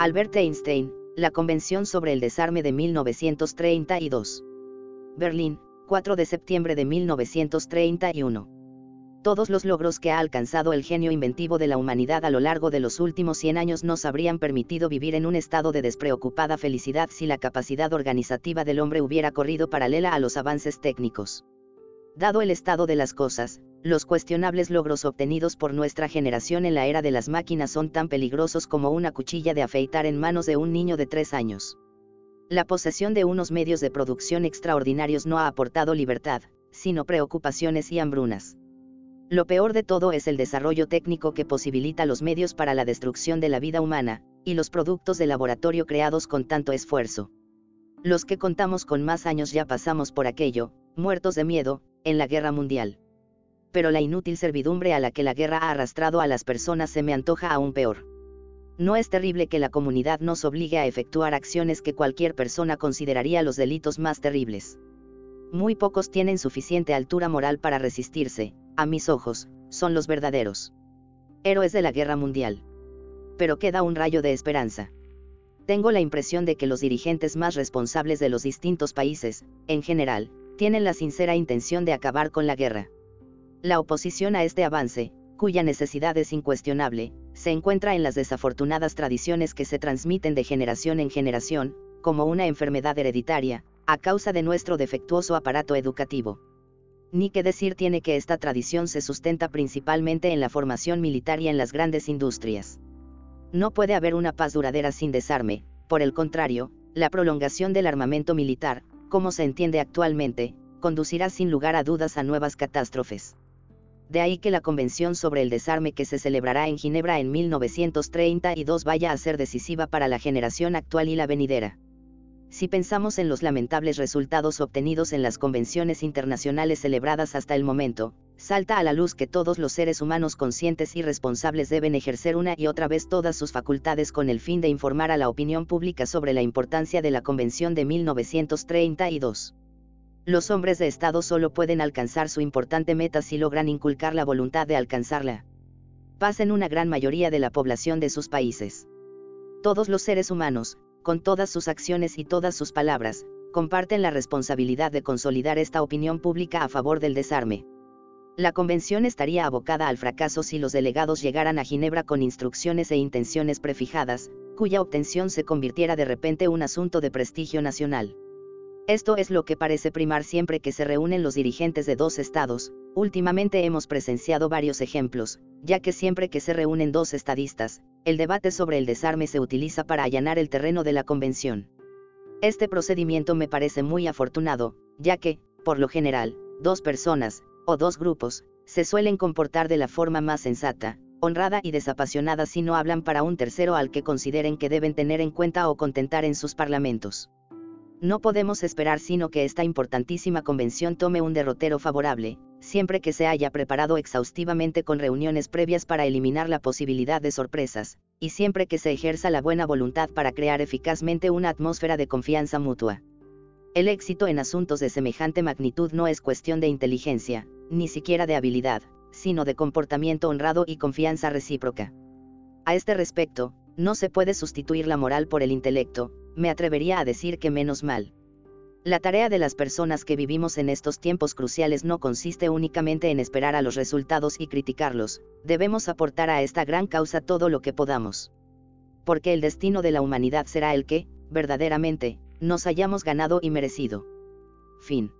Albert Einstein, la Convención sobre el Desarme de 1932. Berlín, 4 de septiembre de 1931. Todos los logros que ha alcanzado el genio inventivo de la humanidad a lo largo de los últimos 100 años nos habrían permitido vivir en un estado de despreocupada felicidad si la capacidad organizativa del hombre hubiera corrido paralela a los avances técnicos. Dado el estado de las cosas, los cuestionables logros obtenidos por nuestra generación en la era de las máquinas son tan peligrosos como una cuchilla de afeitar en manos de un niño de tres años. La posesión de unos medios de producción extraordinarios no ha aportado libertad, sino preocupaciones y hambrunas. Lo peor de todo es el desarrollo técnico que posibilita los medios para la destrucción de la vida humana, y los productos de laboratorio creados con tanto esfuerzo. Los que contamos con más años ya pasamos por aquello, muertos de miedo, en la guerra mundial. Pero la inútil servidumbre a la que la guerra ha arrastrado a las personas se me antoja aún peor. No es terrible que la comunidad nos obligue a efectuar acciones que cualquier persona consideraría los delitos más terribles. Muy pocos tienen suficiente altura moral para resistirse, a mis ojos, son los verdaderos héroes de la guerra mundial. Pero queda un rayo de esperanza. Tengo la impresión de que los dirigentes más responsables de los distintos países, en general, tienen la sincera intención de acabar con la guerra. La oposición a este avance, cuya necesidad es incuestionable, se encuentra en las desafortunadas tradiciones que se transmiten de generación en generación, como una enfermedad hereditaria, a causa de nuestro defectuoso aparato educativo. Ni que decir tiene que esta tradición se sustenta principalmente en la formación militar y en las grandes industrias. No puede haber una paz duradera sin desarme, por el contrario, la prolongación del armamento militar, como se entiende actualmente, conducirá sin lugar a dudas a nuevas catástrofes. De ahí que la Convención sobre el Desarme que se celebrará en Ginebra en 1932 vaya a ser decisiva para la generación actual y la venidera. Si pensamos en los lamentables resultados obtenidos en las convenciones internacionales celebradas hasta el momento, salta a la luz que todos los seres humanos conscientes y responsables deben ejercer una y otra vez todas sus facultades con el fin de informar a la opinión pública sobre la importancia de la Convención de 1932. Los hombres de Estado solo pueden alcanzar su importante meta si logran inculcar la voluntad de alcanzarla. Paz en una gran mayoría de la población de sus países. Todos los seres humanos, con todas sus acciones y todas sus palabras, comparten la responsabilidad de consolidar esta opinión pública a favor del desarme. La convención estaría abocada al fracaso si los delegados llegaran a Ginebra con instrucciones e intenciones prefijadas, cuya obtención se convirtiera de repente un asunto de prestigio nacional. Esto es lo que parece primar siempre que se reúnen los dirigentes de dos estados, últimamente hemos presenciado varios ejemplos, ya que siempre que se reúnen dos estadistas, el debate sobre el desarme se utiliza para allanar el terreno de la convención. Este procedimiento me parece muy afortunado, ya que, por lo general, dos personas, o dos grupos, se suelen comportar de la forma más sensata, honrada y desapasionada si no hablan para un tercero al que consideren que deben tener en cuenta o contentar en sus parlamentos. No podemos esperar sino que esta importantísima convención tome un derrotero favorable, siempre que se haya preparado exhaustivamente con reuniones previas para eliminar la posibilidad de sorpresas, y siempre que se ejerza la buena voluntad para crear eficazmente una atmósfera de confianza mutua. El éxito en asuntos de semejante magnitud no es cuestión de inteligencia, ni siquiera de habilidad, sino de comportamiento honrado y confianza recíproca. A este respecto, no se puede sustituir la moral por el intelecto, me atrevería a decir que menos mal. La tarea de las personas que vivimos en estos tiempos cruciales no consiste únicamente en esperar a los resultados y criticarlos, debemos aportar a esta gran causa todo lo que podamos. Porque el destino de la humanidad será el que, verdaderamente, nos hayamos ganado y merecido. Fin.